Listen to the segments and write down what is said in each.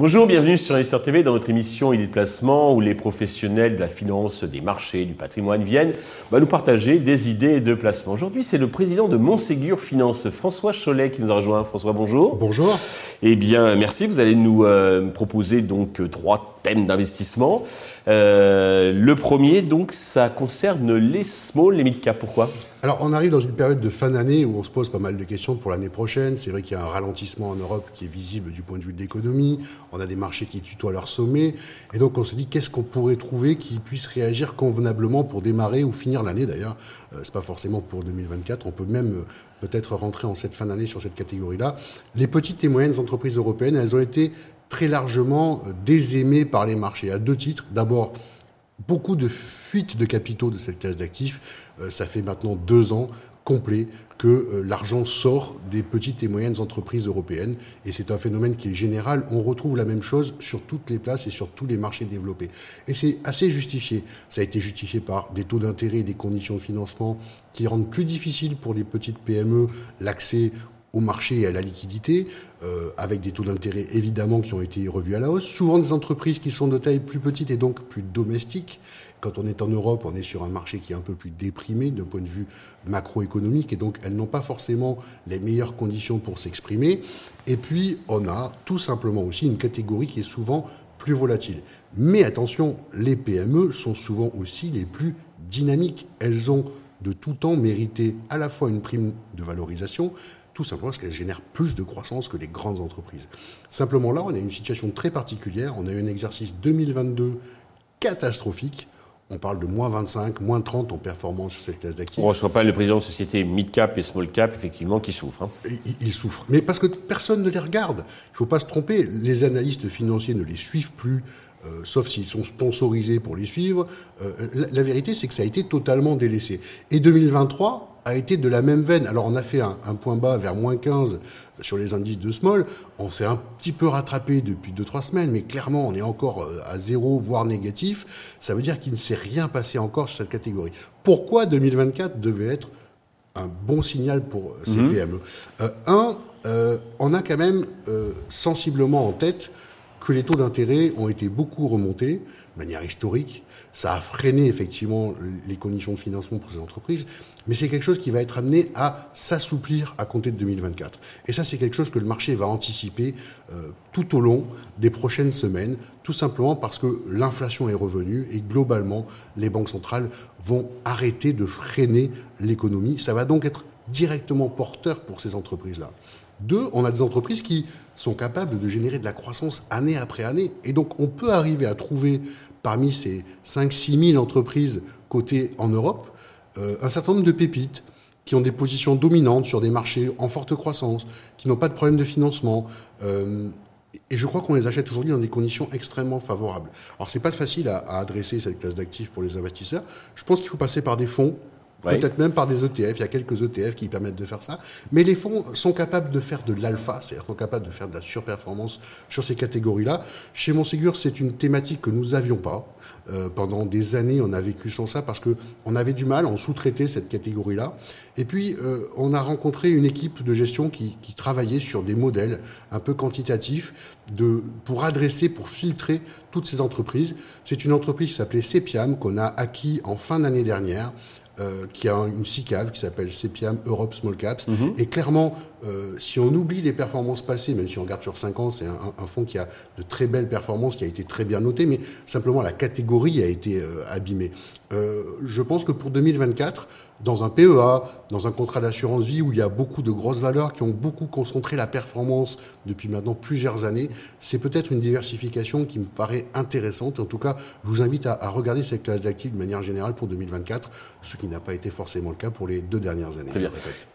Bonjour, bienvenue sur Investor TV dans notre émission Idée de placement où les professionnels de la finance, des marchés, du patrimoine viennent bah, nous partager des idées de placement. Aujourd'hui, c'est le président de Montségur Finance, François Cholet, qui nous a rejoint. François, bonjour. Bonjour. Eh bien, merci. Vous allez nous euh, proposer donc trois thèmes d'investissement. Euh, le premier, donc, ça concerne les small, les mid cap. Pourquoi? Alors, on arrive dans une période de fin d'année où on se pose pas mal de questions pour l'année prochaine. C'est vrai qu'il y a un ralentissement en Europe qui est visible du point de vue de l'économie. On a des marchés qui tutoient leur sommet. Et donc, on se dit qu'est-ce qu'on pourrait trouver qui puisse réagir convenablement pour démarrer ou finir l'année d'ailleurs? Euh, c'est pas forcément pour 2024. On peut même peut-être rentrer en cette fin d'année sur cette catégorie-là. Les petites et moyennes entreprises européennes, elles ont été très largement euh, désaimées par les marchés à deux titres. D'abord, beaucoup de fuites de capitaux de cette classe d'actifs. Euh, ça fait maintenant deux ans complet que euh, l'argent sort des petites et moyennes entreprises européennes. Et c'est un phénomène qui est général. On retrouve la même chose sur toutes les places et sur tous les marchés développés. Et c'est assez justifié. Ça a été justifié par des taux d'intérêt et des conditions de financement qui rendent plus difficile pour les petites PME l'accès au marché et à la liquidité, euh, avec des taux d'intérêt évidemment qui ont été revus à la hausse, souvent des entreprises qui sont de taille plus petite et donc plus domestiques, quand on est en Europe, on est sur un marché qui est un peu plus déprimé d'un point de vue macroéconomique et donc elles n'ont pas forcément les meilleures conditions pour s'exprimer. Et puis on a tout simplement aussi une catégorie qui est souvent plus volatile. Mais attention, les PME sont souvent aussi les plus dynamiques. Elles ont de tout temps mérité à la fois une prime de valorisation, tout simplement parce qu'elles génèrent plus de croissance que les grandes entreprises. Simplement là, on a une situation très particulière. On a eu un exercice 2022 catastrophique on parle de moins 25, moins 30 en performance sur cette classe d'actifs. On ne reçoit pas le président de société mid-cap et small-cap, effectivement, qui souffrent. Hein. Ils, souffrent. Mais parce que personne ne les regarde. Il ne faut pas se tromper. Les analystes financiers ne les suivent plus. Euh, sauf s'ils sont sponsorisés pour les suivre. Euh, la, vérité, c'est que ça a été totalement délaissé. Et 2023, a été de la même veine. Alors on a fait un, point bas vers moins 15 sur les indices de small. On s'est un petit peu rattrapé depuis 2-3 semaines, mais clairement on est encore euh, à zéro, voire négatif. Ça veut dire qu'il ne s'est rien passé encore sur cette catégorie. Pourquoi 2024 devait être un bon signal pour ces mhm. PME euh, Un, euh, on a quand même sensiblement en tête que les taux d'intérêt ont été beaucoup remontés de manière historique. Ça a freiné effectivement les conditions de financement pour ces entreprises, mais c'est quelque chose qui va être amené à s'assouplir à compter de 2024. Et ça, c'est quelque chose que le marché va anticiper euh, tout au long des prochaines semaines, tout simplement parce que l'inflation est revenue et globalement, les banques centrales vont arrêter de freiner l'économie. Ça va donc être directement porteur pour ces entreprises-là. Deux, on a des entreprises qui sont capables de générer de la croissance année après année. Et donc, on peut arriver à trouver parmi ces 5-6 000 entreprises cotées en Europe euh, un certain nombre de pépites qui ont des positions dominantes sur des marchés en forte croissance, qui n'ont pas de problème de financement. Euh, et je crois qu'on les achète aujourd'hui dans des conditions extrêmement favorables. Alors, c'est pas facile à adresser cette classe d'actifs pour les investisseurs. Je pense qu'il faut passer par des fonds Peut-être même par des ETF. Il y a quelques ETF qui permettent de faire ça. Mais les fonds sont capables de faire de l'alpha, c'est-à-dire sont capables de faire de la surperformance sur ces catégories-là. Chez Monségur, c'est une thématique que nous n'avions pas. Euh, pendant des années, on a vécu sans ça parce qu'on avait du mal, on sous-traitait cette catégorie-là. Et puis, euh, on a rencontré une équipe de gestion qui, qui, travaillait sur des modèles un peu quantitatifs de, pour adresser, pour filtrer toutes ces entreprises. C'est une entreprise qui s'appelait Cepiam, qu'on a acquis en fin d'année dernière euh, qui a une SICAV qui s'appelle CPIAM Europe Small Caps. Mhm. Et clairement, euh, si on oublie les performances passées, même si on regarde sur 5 ans, c'est un, fonds qui a de très belles performances, qui a été très bien noté, mais simplement la catégorie a été euh, abîmée. je pense que pour 2024, dans un PEA, dans un contrat d'assurance vie où il y a beaucoup de grosses valeurs qui ont beaucoup concentré la performance depuis maintenant plusieurs années, c'est peut-être une diversification qui me paraît intéressante. En tout cas, je vous invite à, regarder cette classe d'actifs de manière générale pour 2024, ce qui n'a pas été forcément le cas pour les deux dernières années.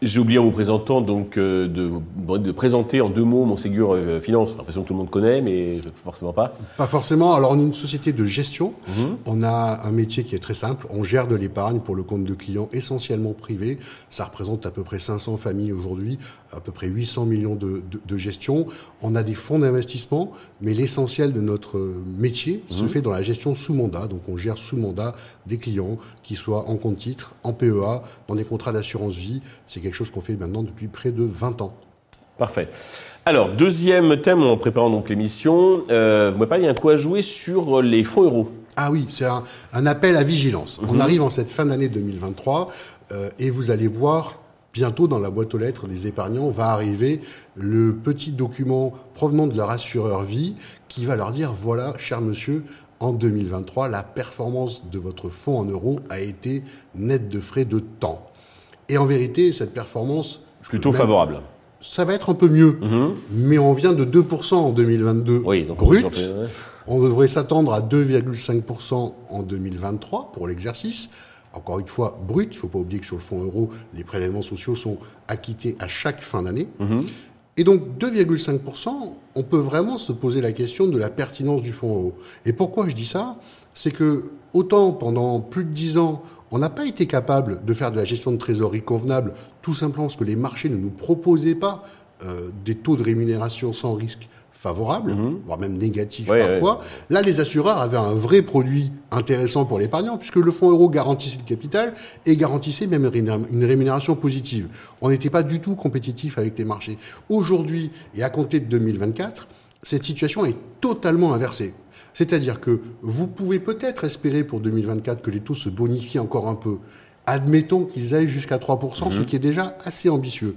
J'ai oublié en vous présentant donc de, de, présenter en deux mots Monségur euh, Finance. J'ai l'impression que tout le monde connaît, mais forcément pas. Pas forcément. Alors, on est une société de gestion. Mhm. On a un métier qui est très simple. On gère de l'épargne pour le compte de clients essentiellement privés. Ça représente à peu près 500 familles aujourd'hui, à peu près 800 millions de, de, gestion. On a des fonds d'investissement, mais l'essentiel de notre métier se mhm. fait dans la gestion sous mandat. Donc, on gère sous mandat des clients qui soient en compte titre, en PEA, dans des contrats d'assurance vie. C'est quelque chose qu'on fait maintenant depuis près de 20 ans. Parfait. Alors, deuxième thème en préparant donc l'émission, euh, vous m'avez parlé d'un coup à jouer sur les fonds euros. Ah oui, c'est un, appel à vigilance. On mhm. arrive en cette fin d'année 2023 euh, et vous allez voir bientôt dans la boîte aux lettres des épargnants va arriver le petit document provenant de leur assureur vie qui va leur dire voilà, cher monsieur, en 2023, la performance de votre fonds en euros a été nette de frais de temps. Et en vérité, cette performance... Plutôt favorable. Ça va être un peu mieux, mhm. mais on vient de 2% en 2022 oui, donc brut. On, devrait s'attendre à 2,5% en 2023 pour l'exercice. Encore une fois, brut. Il ne faut pas oublier que sur le fonds euro, les prélèvements sociaux sont acquittés à chaque fin d'année. Mhm. Et donc 2,5%, on peut vraiment se poser la question de la pertinence du fonds euro. Et pourquoi je dis ça? C'est que autant pendant plus de 10 ans, on n'a pas été capable de faire de la gestion de trésorerie convenable, tout simplement parce que les marchés ne nous proposaient pas euh, des taux de rémunération sans risque favorable, mhm. voire même négatif parfois. Là, les assureurs avaient un vrai produit intéressant pour l'épargnant, puisque le fonds euro garantissait le capital et garantissait même une rémunération positive. On n'était pas du tout compétitif avec les marchés. Aujourd'hui, et à compter de 2024, cette situation est totalement inversée. C'est-à-dire que vous pouvez peut-être espérer pour 2024 que les taux se bonifient encore un peu. Admettons qu'ils aillent jusqu'à 3%, ce mhm. qui est déjà assez ambitieux.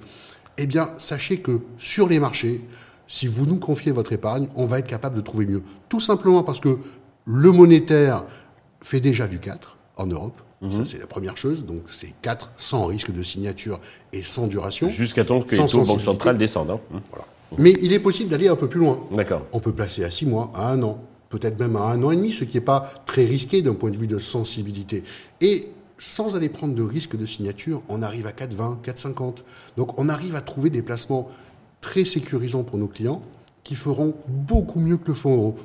Eh bien, sachez que sur les marchés, si vous nous confiez votre épargne, on va être capable de trouver mieux. Tout simplement parce que le monétaire fait déjà du 4 en Europe. Mhm. Ça, c'est la première chose. Donc, c'est 4 sans risque de signature et sans duration. Jusqu'à temps que les taux banque centrale descendent. Hein. Mhm. Mais il est possible d'aller un peu plus loin. D'accord. On peut placer à 6 mois, à 1 an, peut-être même à 1 an et demi, ce qui n'est pas très risqué d'un point de vue de sensibilité. Et sans aller prendre de risque de signature, on arrive à 4,20, 4,50. Donc, on arrive à trouver des placements très sécurisants pour nos clients qui feront beaucoup mieux que le fonds euro.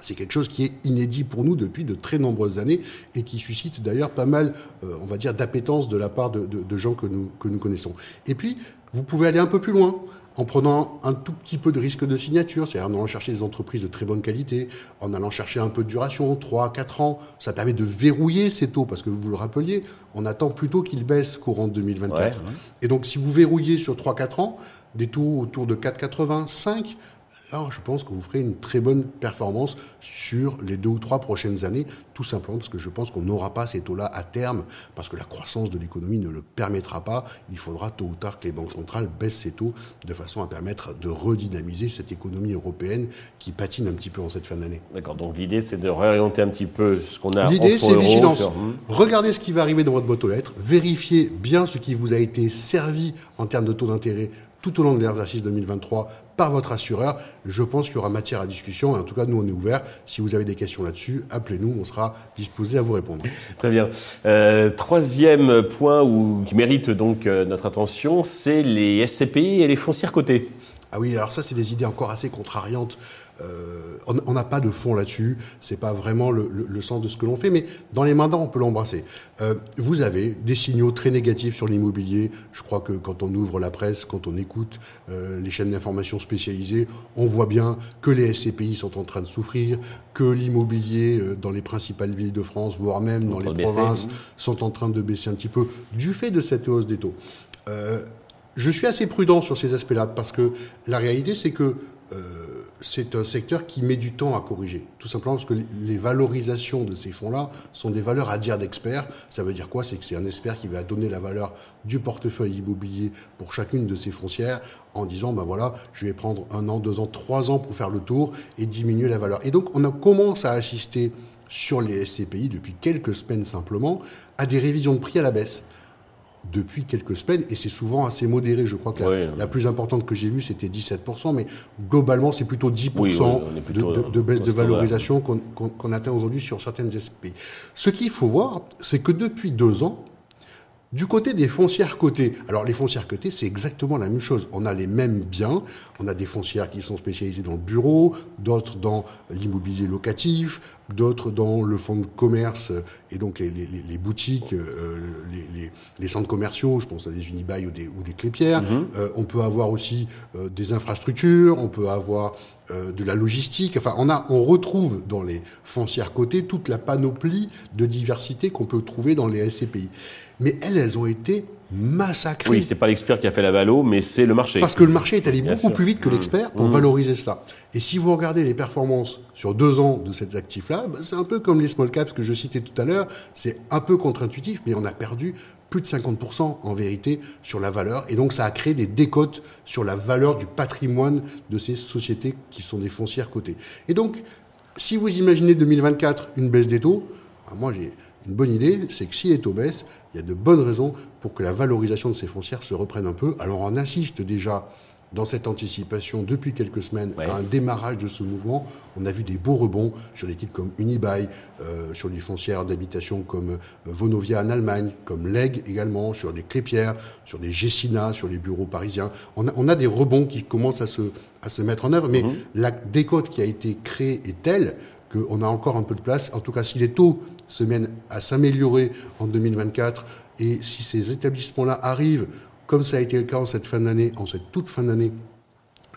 C'est quelque chose qui est inédit pour nous depuis de très nombreuses années et qui suscite d'ailleurs pas mal, euh, on va dire, d'appétence de la part de, gens que nous, que nous connaissons. Et puis, vous pouvez aller un peu plus loin en prenant un tout petit peu de risque de signature, c'est-à-dire en allant chercher des entreprises de très bonne qualité, en allant chercher un peu de duration, 3, 4 ans. Ça permet de verrouiller ces taux, parce que vous vous le rappeliez, on attend plutôt qu'ils baissent courant 2024. Et donc, si vous verrouillez sur 3-4 ans, des taux autour de 4,80, 5, là, je pense que vous ferez une très bonne performance sur les deux ou trois prochaines années, tout simplement parce que je pense qu'on n'aura pas ces taux-là à terme, parce que la croissance de l'économie ne le permettra pas. Il faudra tôt ou tard que les banques centrales baissent ces taux de façon à permettre de redynamiser cette économie européenne qui patine un petit peu en cette fin d'année. D'accord, donc l'idée c'est de réorienter un petit peu ce qu'on a L'idée c'est vigilance. Regardez ce qui va arriver dans votre boîte aux lettres, vérifiez bien ce qui vous a été servi en termes de taux d'intérêt tout au long de l'exercice 2023 par votre assureur. Je pense qu'il y aura matière à discussion. En tout cas, nous, on est ouvert. Si vous avez des questions là-dessus, appelez-nous. On sera disposé à vous répondre. Très bien. Euh, troisième point qui mérite donc euh, notre attention, c'est les SCPI et les foncières cotées. Ah oui, alors ça, c'est des idées encore assez contrariantes euh, on n'a pas de fond là-dessus, c'est pas vraiment le, sens de ce que l'on fait, mais dans les mandats, on peut l'embrasser. Euh, vous avez des signaux très négatifs sur l'immobilier. Je crois que quand on ouvre la presse, quand on écoute euh, les chaînes d'information spécialisées, on voit bien que les SCPI sont en train de souffrir, que l'immobilier dans les principales villes de France, voire même dans les provinces, sont en train de baisser un petit peu du fait de cette hausse des taux. Je suis assez prudent sur ces aspects-là parce que la réalité, c'est que c'est un secteur qui met du temps à corriger. Tout simplement parce que les valorisations de ces fonds-là sont des valeurs à dire d'experts. Ça veut dire quoi? C'est que c'est un expert qui va donner la valeur du portefeuille immobilier pour chacune de ces foncières en disant, ben voilà, je vais prendre un an, deux ans, trois ans pour faire le tour et diminuer la valeur. Et donc, on commence à assister sur les SCPI depuis quelques semaines simplement à des révisions de prix à la baisse depuis quelques semaines, et c'est souvent assez modéré. Je crois que la, plus importante que j'ai vue, c'était 17%, mais globalement, c'est plutôt 10% de, baisse de valorisation qu'on atteint aujourd'hui sur certaines SP. Ce qu'il faut voir, c'est que depuis deux ans, Du côté des foncières cotées, alors les foncières cotées, c'est exactement la même chose. On a les mêmes biens, on a des foncières qui sont spécialisées dans le bureau, d'autres dans l'immobilier locatif, d'autres dans le fonds de commerce et donc les, boutiques, euh, les, centres commerciaux, je pense à des Unibail ou des, ou des Clépierres. Mm-hmm. Euh, on peut avoir aussi euh, des infrastructures, on peut avoir de la logistique. Enfin, on, a, on retrouve dans les foncières cotées toute la panoplie de diversité qu'on peut trouver dans les SCPI mais elles, elles ont été massacrées. Oui, c'est pas l'expert qui a fait la valo, mais c'est le marché. Parce que le marché est allé beaucoup plus vite que mmh. l'expert pour mmh. valoriser cela. Et si vous regardez les performances sur deux ans de ces actifs-là, bah, c'est un peu comme les small caps que je citais tout à l'heure. C'est un peu contre-intuitif, mais on a perdu plus de 50% en vérité sur la valeur. Et donc ça a créé des décotes sur la valeur du patrimoine de ces sociétés qui sont des foncières cotées. Et donc, si vous imaginez 2024 une baisse des taux, bah, moi j'ai une bonne idée, c'est que si les taux baissent, il y a de bonnes raisons pour que la valorisation de ces foncières se reprenne un peu. Alors on assiste déjà dans cette anticipation depuis quelques semaines à un démarrage de ce mouvement. On a vu des beaux rebonds sur des titres comme Unibail, euh, sur des foncières d'habitation comme euh, Vonovia en Allemagne, comme Leg également, sur des Clépierres, sur des Gessina, sur les bureaux parisiens. On a, des rebonds qui commencent à se, à se mettre en œuvre, mais mhm. la décote qui a été créée est telle qu'on a encore un peu de place. En tout cas, si les taux se mènent à s'améliorer en 2024 et si ces établissements-là arrivent, comme ça a été le cas en cette fin d'année, en cette toute fin d'année,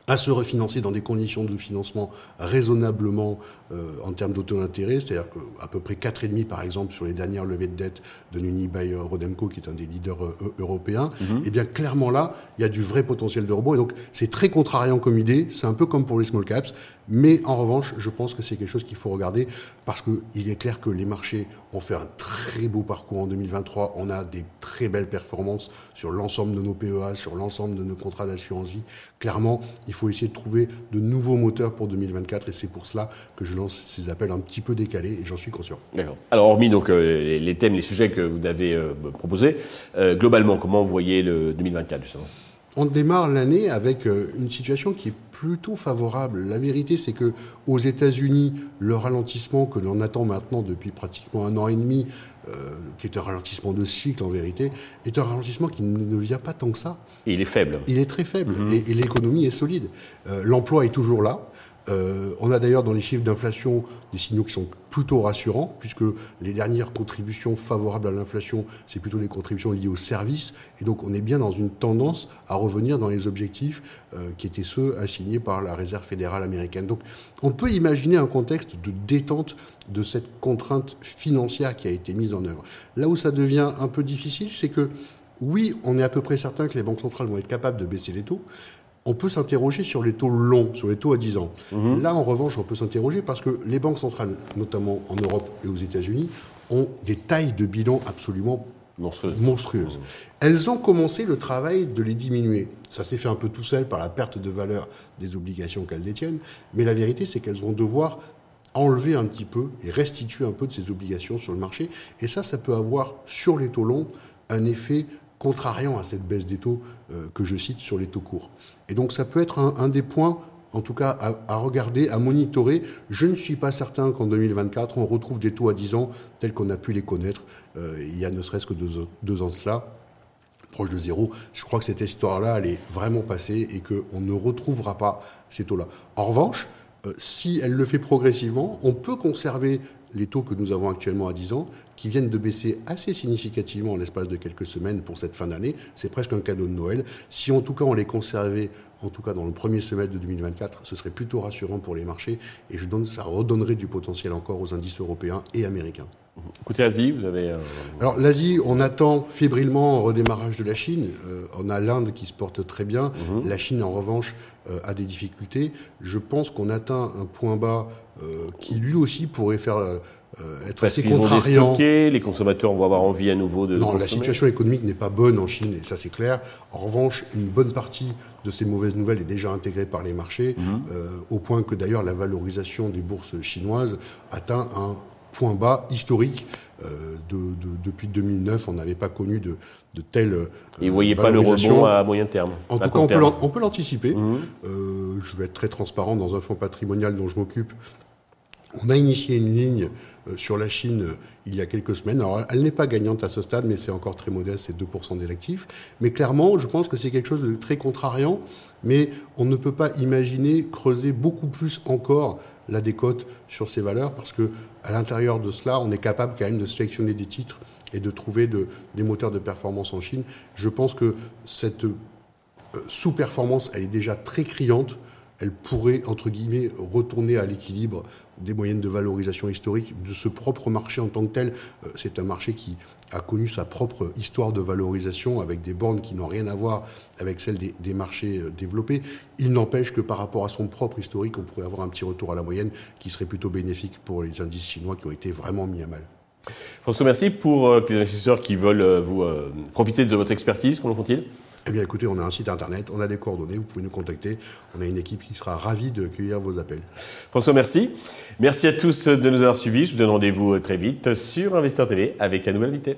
à se refinancer dans des conditions de financement raisonnablement euh, en termes d'auto d'intérêt, c'est-à-dire à peu près 4,5 par exemple sur les dernières levées de dette de Unibail Rodemco, qui est un des leaders euh, européens, et mhm. eh bien clairement là, il y a du vrai potentiel de rebond. Et donc c'est très contrariant comme idée, c'est un peu comme pour les small caps, mais en revanche, je pense que c'est quelque chose qu'il faut regarder parce qu'il est clair que les marchés ont fait un très beau parcours en 2023. On a des très belles performances sur l'ensemble de nos PEA, sur l'ensemble de nos contrats d'assurance vie. Clairement, il faut essayer de trouver de nouveaux moteurs pour 2024 et c'est pour cela que je lance ces appels un petit peu décalés et j'en suis conscient. Alors, hormis euh, les thèmes, les sujets que vous avez euh, proposés, euh, globalement, comment vous voyez le 2024 justement? On démarre l'année avec une situation qui est plutôt favorable. La vérité, c'est que aux États-Unis, le ralentissement que l'on attend maintenant depuis pratiquement un an et demi, qui est un ralentissement de cycle en vérité, est un ralentissement qui ne vient pas tant que ça. Il est faible. Il est très faible. Mm-hmm. Et, l'économie est solide. L'emploi est toujours là. Euh, on a d'ailleurs dans les chiffres d'inflation des signaux qui sont plutôt rassurants, puisque les dernières contributions favorables à l'inflation, c'est plutôt des contributions liées aux services. Et donc on est bien dans une tendance à revenir dans les objectifs euh, qui étaient ceux assignés par la Réserve fédérale américaine. Donc on peut imaginer un contexte de détente de cette contrainte financière qui a été mise en œuvre. Là où ça devient un peu difficile, c'est que oui, on est à peu près certain que les banques centrales vont être capables de baisser les taux, on peut s'interroger sur les taux longs, sur les taux à 10 ans. Mhm. Là, en revanche, on peut s'interroger parce que les banques centrales, notamment en Europe et aux États-Unis, ont des tailles de bilan absolument monstrueuses. Mhm. Elles ont commencé le travail de les diminuer. Ça s'est fait un peu tout seul par la perte de valeur des obligations qu'elles détiennent, mais la vérité, c'est qu'elles vont devoir enlever un petit peu et restituer un peu de ces obligations sur le marché. Et ça, ça peut avoir sur les taux longs un effet contrariant à cette baisse des taux euh, que je cite sur les taux courts. Et donc ça peut être un, des points, en tout cas, à, regarder, à monitorer. Je ne suis pas certain qu'en 2024, on retrouve des taux à 10 ans tels qu'on a pu les connaître euh, il y a ne serait-ce que deux, ans de cela proche de zéro. Je crois que cette histoire-là, elle est vraiment passée et qu'on ne retrouvera pas ces taux-là. En revanche, si elle le fait progressivement, on peut conserver les taux que nous avons actuellement à 10 ans, qui viennent de baisser assez significativement en l'espace de quelques semaines pour cette fin d'année. C'est presque un cadeau de Noël. Si en tout cas on les conservait, en tout cas dans le premier semestre de 2024, ce serait plutôt rassurant pour les marchés et ça redonnerait du potentiel encore aux indices européens et américains. Asie, vous avez. Euh, Alors, l'Asie, on attend fébrilement un redémarrage de la Chine. Euh, on a l'Inde qui se porte très bien. Mhm. La Chine, en revanche, euh, a des difficultés. Je pense qu'on atteint un point bas qui, lui aussi, pourrait faire. être assez contrariant. les consommateurs vont avoir envie à nouveau de. Non, la situation économique n'est pas bonne en Chine, et ça c'est clair. En revanche, une bonne partie de ces mauvaises nouvelles est déjà intégrée par les marchés, mhm. au point que d'ailleurs la valorisation des bourses chinoises atteint un point bas historique. Euh, de, depuis 2009, on n'avait pas connu de, de telles. Euh, Et vous ne voyez pas le rebond à moyen terme En tout cas, on peut l'anticiper. Mmh. Euh, je vais être très transparent dans un fonds patrimonial dont je m'occupe. On a initié une ligne euh, sur la Chine euh, il y a quelques semaines. Alors, elle n'est pas gagnante à ce stade, mais c'est encore très modeste, c'est 2% des actifs. Mais clairement, je pense que c'est quelque chose de très contrariant, mais on ne peut pas imaginer creuser beaucoup plus encore la décote sur ces valeurs, parce que à l'intérieur de cela, on est capable quand même de sélectionner des titres et de trouver des moteurs de performance en Chine. Je pense que cette euh, sous-performance, elle est déjà très criante elle pourrait, entre guillemets, retourner à l'équilibre des moyennes de valorisation historique de ce propre marché en tant que tel. Euh, c'est un marché qui a connu sa propre histoire de valorisation avec des bornes qui n'ont rien à voir avec celles des, marchés euh, développés. Il n'empêche que par rapport à son propre historique, on pourrait avoir un petit retour à la moyenne qui serait plutôt bénéfique pour les indices chinois qui ont été vraiment mis à mal. François, merci pour euh, les investisseurs qui veulent vous profiter de votre expertise. Comment font-ils? Eh bien, écoutez, on a un site internet, on a des coordonnées, vous pouvez nous contacter. On a une équipe qui sera ravie de cueillir vos appels. François, merci. Merci à tous de nous avoir suivis. Je vous donne rendez-vous très vite sur Investeur TV avec un nouvel invité.